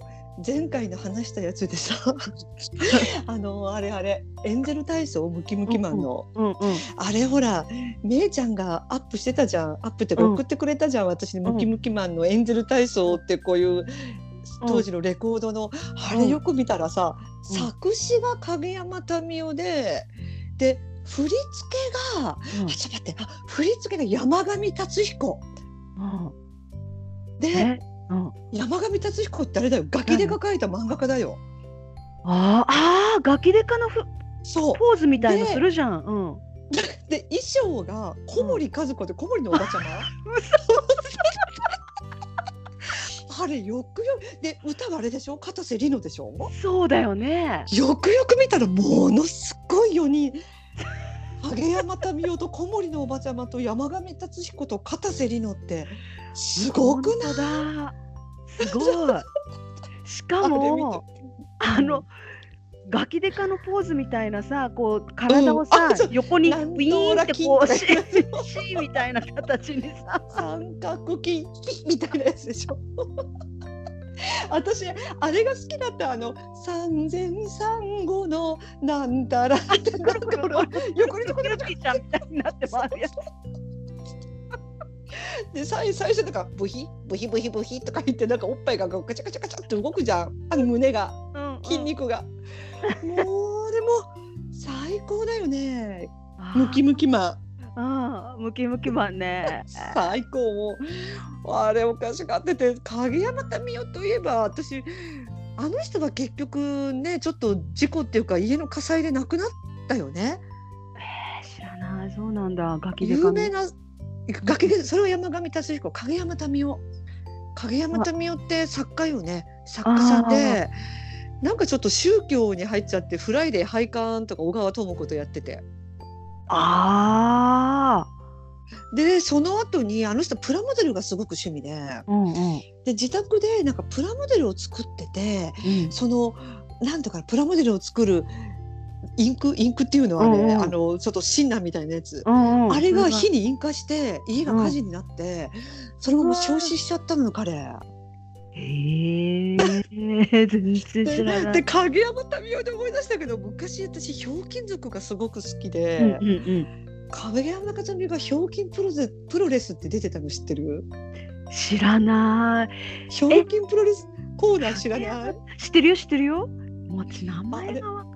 と前回の話したやつでさ あのあれあれエンゼル体操ムキムキマンの、うんうん。あれほらめいちゃんがアップしてたじゃん。アップって送ってくれたじゃん、私にムキムキマンのエンゼル体操ってこういう当時のレコードの、あれよく見たらさ、うん。作詞が影山民生でで振り付けが、うん。あちょっと待ってあ振り付けが山上達彦。うん。でえ？うん山上達彦ってあれだよガキデカ描いた漫画家だよ。あーあーガキデカのふそうポーズみたいのでするじゃん。うん。で衣装が小森和子で小森のおばちゃま？あれよくよで歌はあれでしょ？片瀬里乃でしょ？そうだよね。よくよく見たらものすごい4人影山民生と小森のおばちゃまと山上達彦と片瀬里乃ってすごくない？すごい。しかもてあのガキデカのポーズみたいなさこう体をうん。さ、う。横にウィーンってこうラし筋とか C みたいな形にさ。三角筋みたいなやつでしょ。私あれが好きだったあの三千三五のなんたらってな んかほら横にとこクルピーちゃんみたいになって回るやつ。で最最初とかブヒ？ブヒブヒブヒとか言ってなんかおっぱいがガチャガチャガチャって動くじゃん。あの胸が。うんうん。筋肉が、もうでも最高だよね。ムキムキマン。あームキムキマンね。最高。もうあれおかしがってて影山民生といえば私あの人は結局ねちょっと事故っていうか家の火災で亡くなったよね。えー知らない。そうなんだ。ガキ有名な崖でそれは山上達彦影山民生影山民生って作家よね。作家さんでなんかちょっと宗教に入っちゃって「フライデー廃刊」とか小川智子とやってて。あでその後にあの人プラモデルがすごく趣味で。あうんうん。で自宅でなんかプラモデルを作っててうん。そのなんとかプラモデルを作るインクインクっていうのはね、うんうんあのちょっとシンナーみたいなやつ、うんうんあれがそ火に引火して家が火事になって、そのまま焼死しちゃったのよ彼。へえ全然知でらない。で影山民生で思い出したけど昔私ひょうきん族がすごく好きで、うんうん影山中民がひょうきんプロゼプロレスって出てたの知ってる？うん、知らない。ひょうきんプロレスコーナー知らない？知ってる？よ知ってるよ。もう名前がわかんない。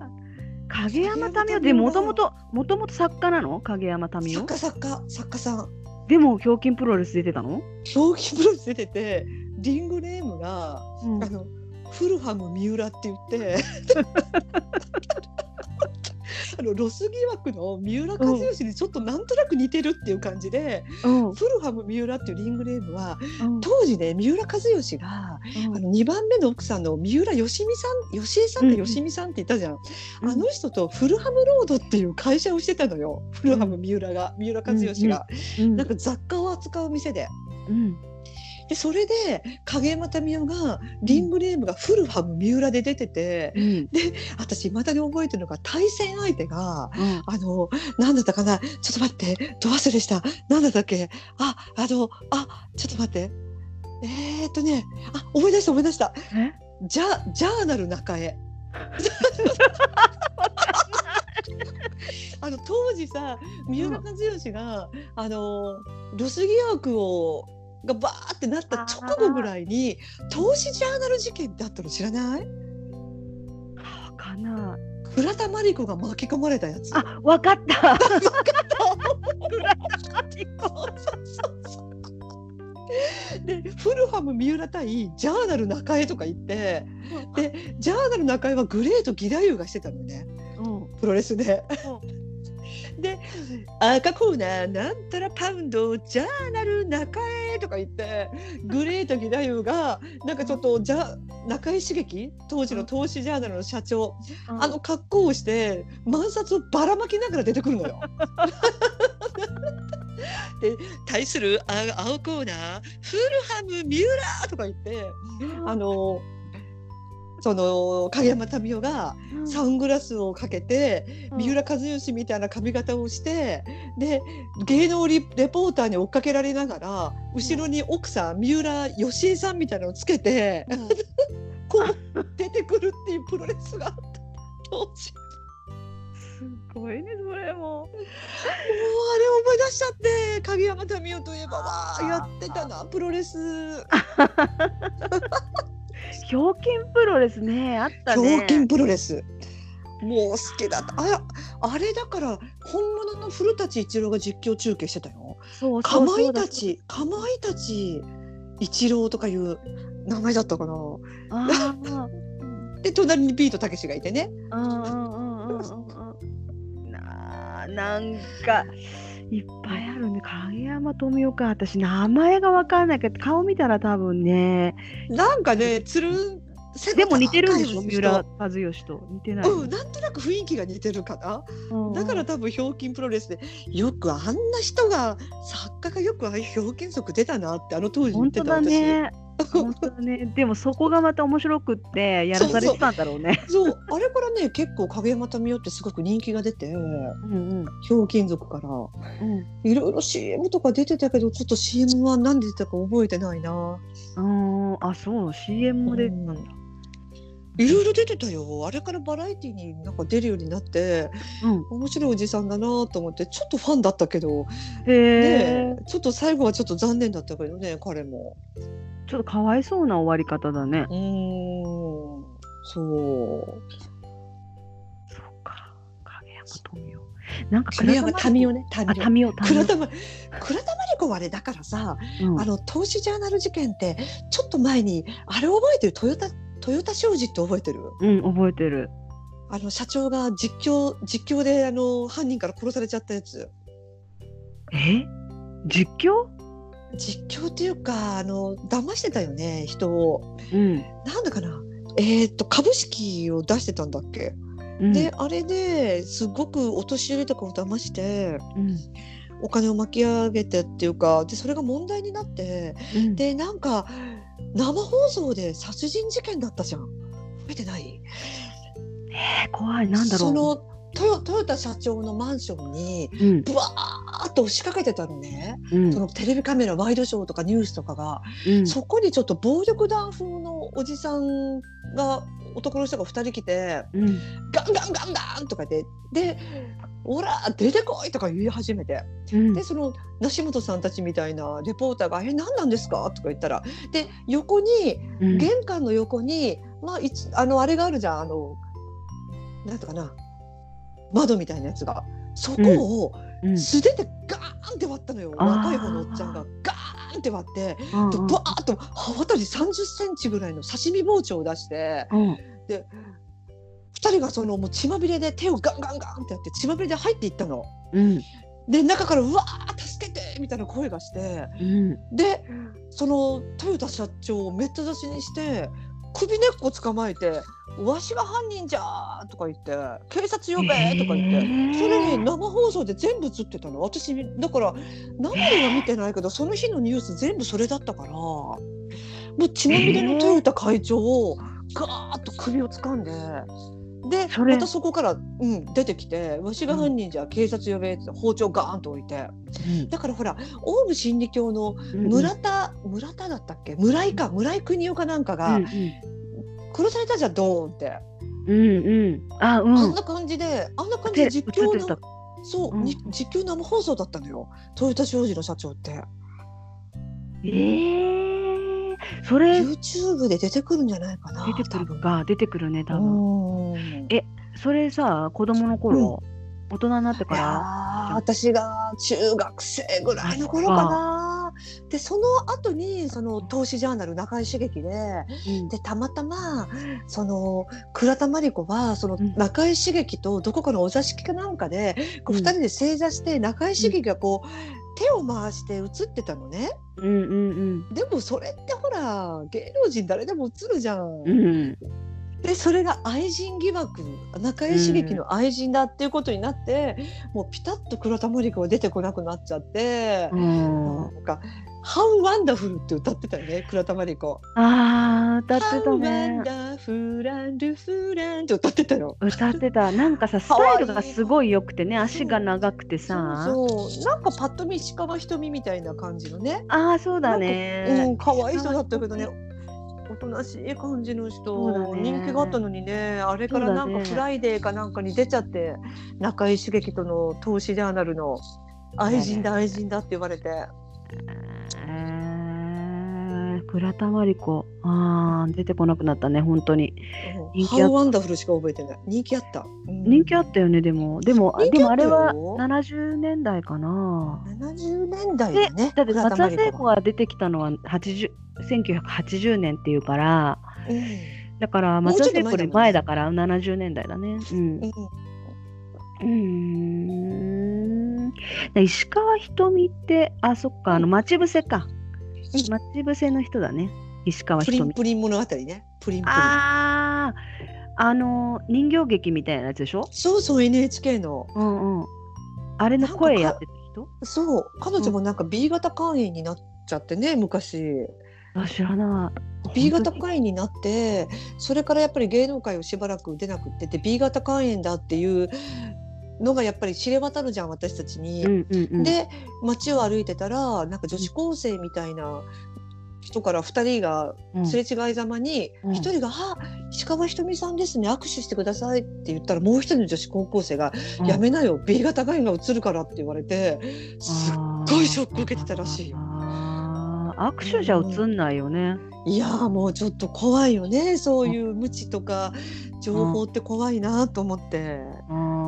影山民生でもともともともと作家なの？影山民作生家作家作家さん。でもひょうきんプロレス出てたの、ひょうきんプロレス出ててリングネームがうん。あのフルハム三浦って言って あのロス疑惑の三浦知良にちょっとなんとなく似てるっていう感じで、うん。フルハム三浦っていうリングネームはうん。当時ね三浦知良があの2番目の奥さんの三浦よしみさんよしえさんかうんよしみさんって言ったじゃん、うん。あの人とフルハムロードっていう会社をしてたのよ。フルハム三浦が三浦知良が、うん。なんか雑貨を扱う店で。うんでそれで影山民生がリングネームがフルハム三浦で出てて、うん。私いまだに覚えてるのが対戦相手がうん。あのなんだったかな？ちょっと待ってど忘れした？なんだったっけ？ああのあちょっと待って。えー、っとねあ思い出した思い出した。え？ジャジャーナル中江。あの当時さ三浦知良が、あのロス疑惑をがバーってなった直後ぐらいに投資ジャーナル事件ってあったの知らない？わかんない。倉田真理子が巻き込まれたやつ。あわかった。でフルハム三浦対ジャーナル中江とか言ってでジャーナル中江はグレート義太夫がしてたのね。うん。プロレスで。で赤コーナーなんたらパウンドジャーナル中江とか言ってグレート義太夫がなんかちょっとじゃ中井茂樹？当時の投資ジャーナルの社長。あの格好をして万札をばらまきながら出てくるのよ。で対するあ青コーナーフルハム三浦とか言ってあのその影山民生がうん。サングラスをかけて、うん。三浦知良みたいな髪型をしてで芸能リレポーターに追っかけられながら後ろに奥さん三浦義恵さんみたいなのをつけて、こう出てくるっていうプロレスがあった当時。すごいねそれも。もうあれ思い出しちゃって影山民生といえばわあやってたなプロレス ひょうきんプロレスねあったね。ひょうきんプロレス。もう好きだった。ああれだから本物の古舘一郎が実況中継してたよかまいたちかまいたち一郎とかいう名前だったかな？で隣にビートたけしがいてね。うんうんうんうんうんうん。なあなんかいっぱいあるね。影山富岡私名前がわからないけど顔見たら多分ね。なんかねつる背でがも似てるんでしょ三浦和義と。似てない、うん、なんとなく雰囲気が似てるかな。うん。だから多分ひょうきんプロレスでよくあんな人が作家がよくああいうひょうきん族出たなってあの当時言っ本当だてた私。ね本当だねでもそこがまた面白くってやらされてたんだろうね。そうあれからね結構影山民生ってすごく人気が出てうんひょうきん族から。うん。いろいろ CM とか出てたけどちょっと CM は何で出てたか覚えてないな。うんあそう。CM も出てたんだ、いろいろ出てたよ。あれからバラエティになんか出るようになってうん。面白いおじさんだなと思ってちょっとファンだったけど、ねえ、ちょっと最後はちょっと残念だったけどね彼も。ちょっとかわいそうな終わり方だね。うーん。そう。そうか。影山富生なんか神山民生ね民生。民生民生。倉田ま倉田真理子はあれだからさ、うん。あの投資ジャーナル事件ってちょっと前にあれ覚えてる？トヨタトヨタ商事って覚えてる？うん覚えてる。あの社長が実況実況であの犯人から殺されちゃったやつ。え？実況？実況っていうかあの騙してたよね人を。うん、なんだかな。えーっと株式を出してたんだっけ、うん、であれですごくお年寄りとかを騙してうん。お金を巻き上げてっていうかでそれが問題になってうん、でなんか生放送で殺人事件だったじゃん。覚えてない？えー怖い。なんだろう。そのトヨトヨタ社長のマンションにうん。ブワーッと押しかけてたのね、うん。そのテレビカメラワイドショーとかニュースとかが、うん。そこにちょっと暴力団風のおじさんが男の人が2人来てうん。ガンガンガンガンとかでで「おら出てこい!」とか言い始めて。うん。でその梨本さんたちみたいなレポーターが「え何なんですか?」とか言ったら。で横にうん。玄関の横に、まあ、いつあのあれがあるじゃん。あのなんとかな。窓みたいなやつが。そこをうん。素手でガーンって割ったのよ、若い方のおっちゃんがガーンって割ってうんでバーッと刃渡り3 0センチぐらいの刺身包丁を出してうん。2人がそのもう血まみれで手をガンガンガンってやって血まみれで入っていったの。うん。で中から「うわー助けて!」みたいな声がしてうん。でその豊田社長をめった刺しにして首根っこ捕まえて「わしが犯人じゃー!」とか言って「警察呼べ!」とか言って。へーそれに生放送で全部映ってたの私だから生では見てないけどその日のニュース全部それだったからもう血まみれの豊田会長をガーッと首を掴んででまたそこから、うん、出てきて「わしが犯人じゃ警察呼べ」って包丁ガーンと置いて。だからほらオウム真理教のうん村田、村田だったっけ？村井か村井邦夫かなんかがうん殺されたじゃんドーンって、うんうん。あうん。あんな感じであんな感じで実況のそう、うん。に実況生放送だったのよ。トヨタ商事の社長って。えー、それ YouTube で出てくるんじゃないかな出てくるか出てくるね多分。うんえそれさ子供の頃、大人になってから？ー私が中学生ぐらいの頃かな。でその後にその投資ジャーナル中井茂樹でうん。でたまたまその倉田真理子はそのうん。中井茂樹とどこかのお座敷かなんかでこううん。2人で正座して中井茂樹がこう手を回して映ってたのね。うんうんでもそれってほら芸能人誰でも映るじゃん。うんうんでそれが愛人疑惑中井茂樹の愛人だっていうことになって、もうピタッと倉田まりこが出てこなくなっちゃって、うん。なんか「How Wonderful」って歌ってたよね倉田まりこ。あー歌ってた How ね Wonderful and full and って歌ってたよ。歌ってた。なんかさスタイルがすごい良くてね足が長くてさ。そうなんかパッと見石川ひとみみたいな感じのね。ああそうだうねん可愛い人だったけどね。おとなしい感じのそ人、ね。人気があったのにねあれからなんかフライデーかなんかに出ちゃって、中井茂樹との投資ジャーナルの愛人だ愛人だって言われて、えー、倉田真理子あー出てこなくなったね本当に。うん。人気あワンダフルしか覚えてない。人気あった、うん。人気あったよねでも。でもでもあれは70年代かな。70年代でだね。だって松田聖子が出てきたのは80 1980年っていうから。うん。だから松田聖子より前だから70年代だね。うん。うん。石川ひとみってあそっかあの待ち伏せか。うん待ち伏せの人だね。石川プひとみ。リンプリン物語ね。プリンプリン。あああの人形劇みたいなやつでしょ？そうそう NHK の。うんうん。あれの声やってた人？そう。彼女もなんか B 型肝炎になっちゃってね昔。あ知らない。B 型肝炎になってそれからやっぱり芸能界をしばらく出なくってて B 型肝炎だっていうのがやっぱり知れ渡るじゃん私たちに。うんうんうんで街を歩いてたらなんか女子高生みたいな人から2人がうんすれ違いざまにうん1人が「あ石川ひとみさんですね握手してください」って言ったらもう一人の女子高校生が「うんやめなよ B 型がうつるから」って言われてすっごいショック受けてたらしいよ。握手じゃ映んないよね。いやーもうちょっと怖いよねそういう無知とか情報って怖いなと思って。あー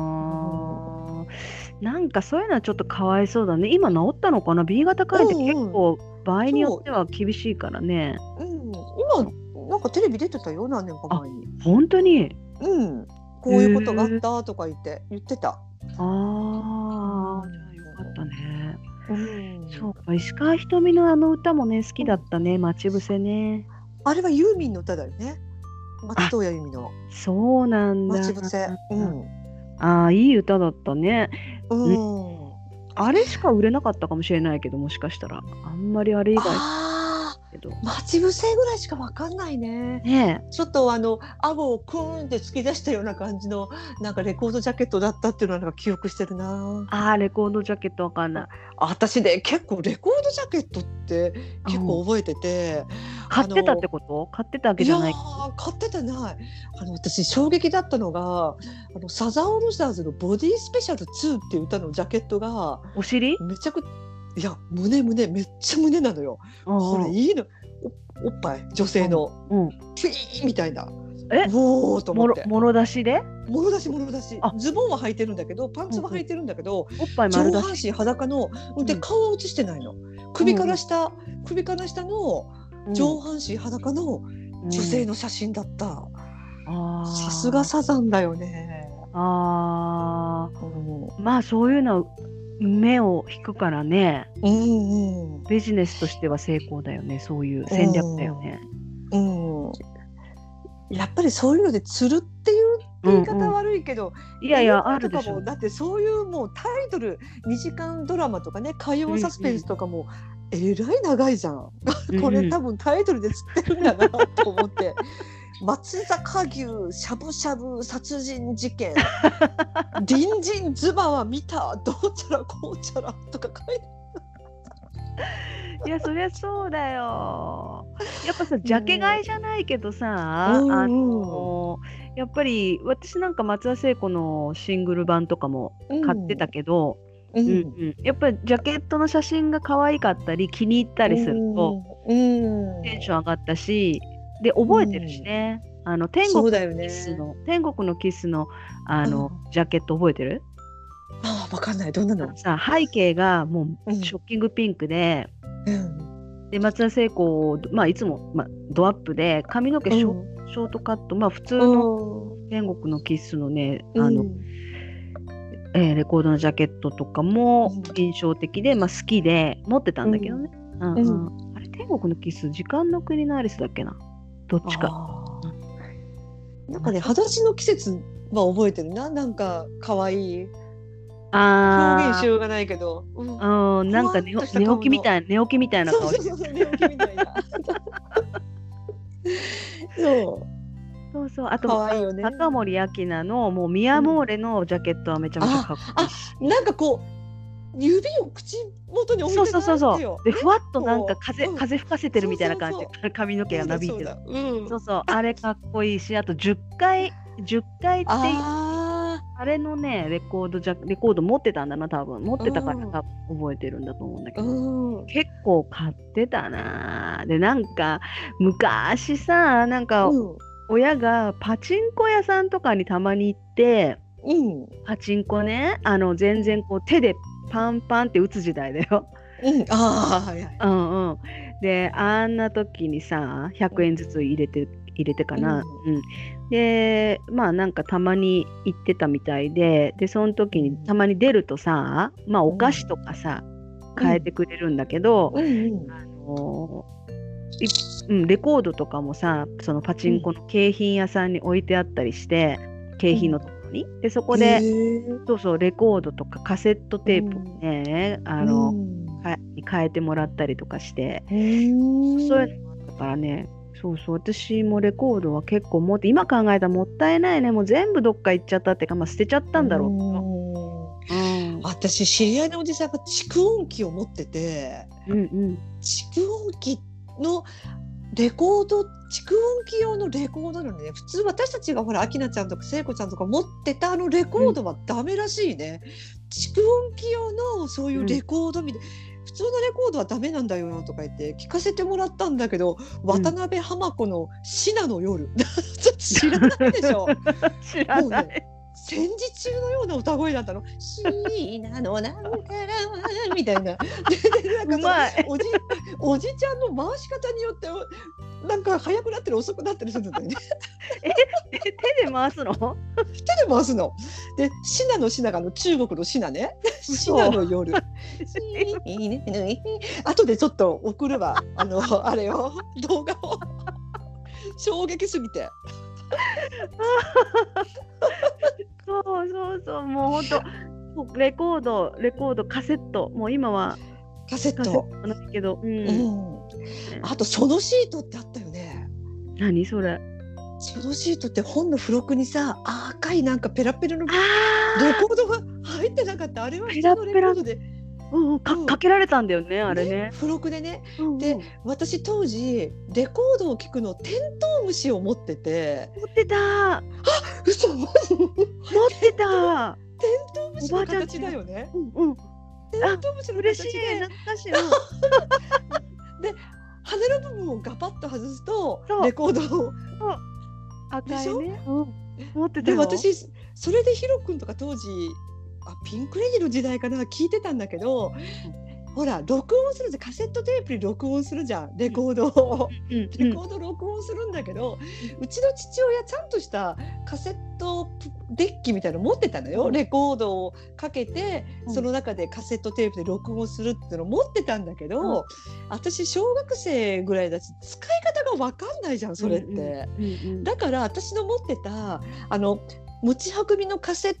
なんかそういうのはちょっとかわいそうだね。今治ったのかな ?B 型肝炎って結構場合によっては厳しいからね。うん、今なんかテレビ出てたよ何年か前に。本当に？うん、こういうことがあったとか言って言ってた。ああ、じゃあよかったね。うん、そうか、石川ひとみのあの歌もね、好きだったね、待ち伏せね。あれはユーミンの歌だよね。松任谷由実のそうなんだ。待ち伏せ。うん。ああ、いい歌だったね。うん。あれしか売れなかったかもしれないけど、もしかしたら。あんまりあれ以外待ち伏せぐらいしかわかんないね。ねちょっとあの顎をクーンって突き出したような感じのなんかレコードジャケットだったっていうのはなんか記憶してるな。ああ、レコードジャケットわかんない。私ね結構レコードジャケットって結構覚えてて。買ってたってこと？買ってたわけじゃない？いや。ー買っててない。あの私衝撃だったのがあのサザンオールスターズの「ボディスペシャル2」っていう歌のジャケットがお尻？めちゃくいや胸胸めっちゃ胸なのよ。これいいの。おおっぱい？女性の。うん。ピーンみたいな。え？おおと思って。もろもろ出しで？もろ出しもろ出し。あ。ズボンは履いてるんだけどパンツは履いてるんだけど、おっぱい上。半身裸のでうん。顔は映してないの。首から下、首から下の上半身裸の女性の。の写真だった。さすがサザンだよね。あうんーまあそういうのは目を引くからねうんビジネスとしては成功だよねそういう戦略だよね。うん。やっぱりそういうので釣るっ言い方悪いけど、いやいやあるでしょとかも。だってそういうもうタイトル2時間ドラマとかね火曜サスペンスとかもえらい長いじゃん。これ多分タイトルで釣ってるんだなと思って。松坂牛しゃぶしゃぶ殺人事件隣人ズバは見たどうちゃらこうちゃらとか書いていやそりゃそうだよ。やっぱさジャケ買いじゃないけどさ、うんあのやっぱり私なんか松田聖子のシングル版とかも買ってたけど、ううんうん。やっぱりジャケットの写真が可愛かったり気に入ったりすると、うん。テンション上がったしで覚えてるしね、あの天国そうだよね。キスの天国のキスのあの、うジャケット覚えてる？ああわかんない。どんなの、さ背景がもううん。ショッキングピンクで、うん。で松田聖子、まあ、いつも、まあ、ドアップで髪の毛ショ,、ショートカット、まあ、普通の天国のキスのね、あのえーレコードのジャケットとかもうん。印象的で、まあ、好きで持ってたんだけどね、うん。うんうあれ天国のキス時間の国のアリスだっけな？どっちか。なんかね裸足の季節は覚えてるな。なんか可愛い。表現しあようがないけど、うん。あうん。なんか寝起きみたい寝起きみたいな顔して。そうそうそう寝起きみたいな そう。そうそう。あと可愛いよね。高森明菜のもうミヤモーレのジャケットはめちゃめちゃかっこいい。し、なんかこう指を口元に置いてそうそうそうそう。でふわっとなんか風、う。ん風吹かせてるみたいな感じ。で髪の毛がなびいてる。そうだそうだう。ん。そうそう。あれかっこいいしあと10回10回ってああれのねレコードじゃレコード持ってたんだな多分。持ってたからうん。多分覚えてるんだと思うんだけあ、ど、うん、結構買ってたな。でなんか昔さなんかうん、親がパチンコ屋さんとかにたまに行ってうん、パチンコねあの全然こう手でパンパンって打つ時代だよ。うん、ああ、はいはい。うんうん、であんな時にさ100円ずつ入れて入れてかな、うん。でまあなんかたまに行ってたみたいででその時にたまに出るとさまあお菓子とかさ変えてくれるんだけど、うん、うん、あのいうん、レコードとかもさそのパチンコの景品屋さんに置いてあったりして、景品のところに。でそこへで、ーそうそうレコードとかカセットテープをね、あの、変えてもらったりとかして、うんそういうのもあったからねそうそう。私もレコードは結構持って今考えたらもったいないね。もう全部どっか行っちゃったっていうか、まあ、捨てちゃったんだろう。うん、私知り合いのおじさんが蓄音機を持っててうんうん。蓄音機のレコード蓄音機用のレコードなのね。普通私たちがほら明菜ちゃんとか聖子ちゃんとか持ってたあのレコードはダメらしいね、蓄音機用のそういうレコードみたい、普通のレコードはダメなんだよとか言って聞かせてもらったんだけど、渡辺浜子の「シナの夜」知らないでしょ 知らない、ね戦時中のような歌声だったの「シナのなんからは」みたいな。なんかおじおじちゃんの回し方によってなんか速くなったり遅くなったりするんだよね。え手で回すの？手で回すの。でシナのシナがあの中国のシナね。シナの夜。後でちょっと送るわ。あのあれを。動画を。衝撃すぎて。そうそうそう。もうほんともうレコードレコードカセット。もう今はカセッカセット。トないけど、うん。うん。あとそのシートってあったよね。何それ？そのシートって本の付録にさ赤いなんかペラペラのレあコードが入ってなかった。あれは普通のレコードでうんうんかうんかけられたんだよねあれね。付録でねうんうんで私当時レコードを聴くのテントウムシを持ってて持ってた嘘持ってた。テントウムシの形だよねうんうん。テントウムシの嬉しい形で懐かしい。羽の部分をガパッと外すとレコードを赤いね。うん。持ってたよ。で私それでヒロ君とか当時あピンク・レディの時代かな聞いてたんだけど、ほら録音するじゃん。カセットテープに録音するじゃんレコードを、うんうん。レコード録音するんだけど、うちの父親ちゃんとしたカセットデッキみたいなの持ってたのよ、うん。レコードをかけてうん。その中でカセットテープで録音するっていうのを持ってたんだけど、うん。私小学生ぐらいだし使い方が分かんないじゃんそれって。うんうんだから私の持ってたあの持ち運びのカセ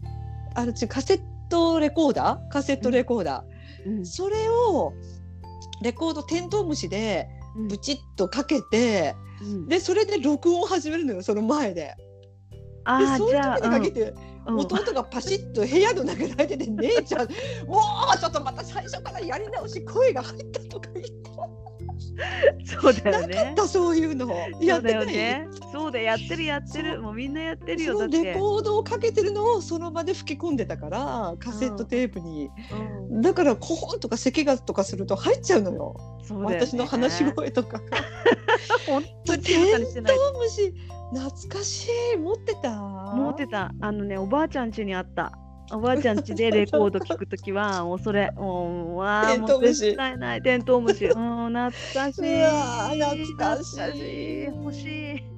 あのカセットレコーダー？カセットレコーダー、うん。それをレコードテントウムシでうん。ブチッとかけて、うん。でそれで録音を始めるのよその前で。であそういうーじゃあ時にかけて、うん。うん弟がパシッと部屋の中で泣いてて「姉ちゃんもうちょっとまた最初からやり直し声が入った」とか言って そうだよなかっね。たそういうの。そうだやってない。よね。そうだやってるやってる。もうみんなやってるよだって。レコードをかけてるのをその場で吹き込んでたからカセットテープに、うん。だからコホンとか咳がとかすると入っちゃうのよ。そうだよね。私の話し声とか。が。本当にテントウムシ懐かしい。持ってた？持ってた。あのねおばあちゃん家にあったおばあちゃん家でレコード 聞くときはもうそれもうわあもう絶対ない。テントウムシ。うん懐かしい。懐かしい。懐欲しい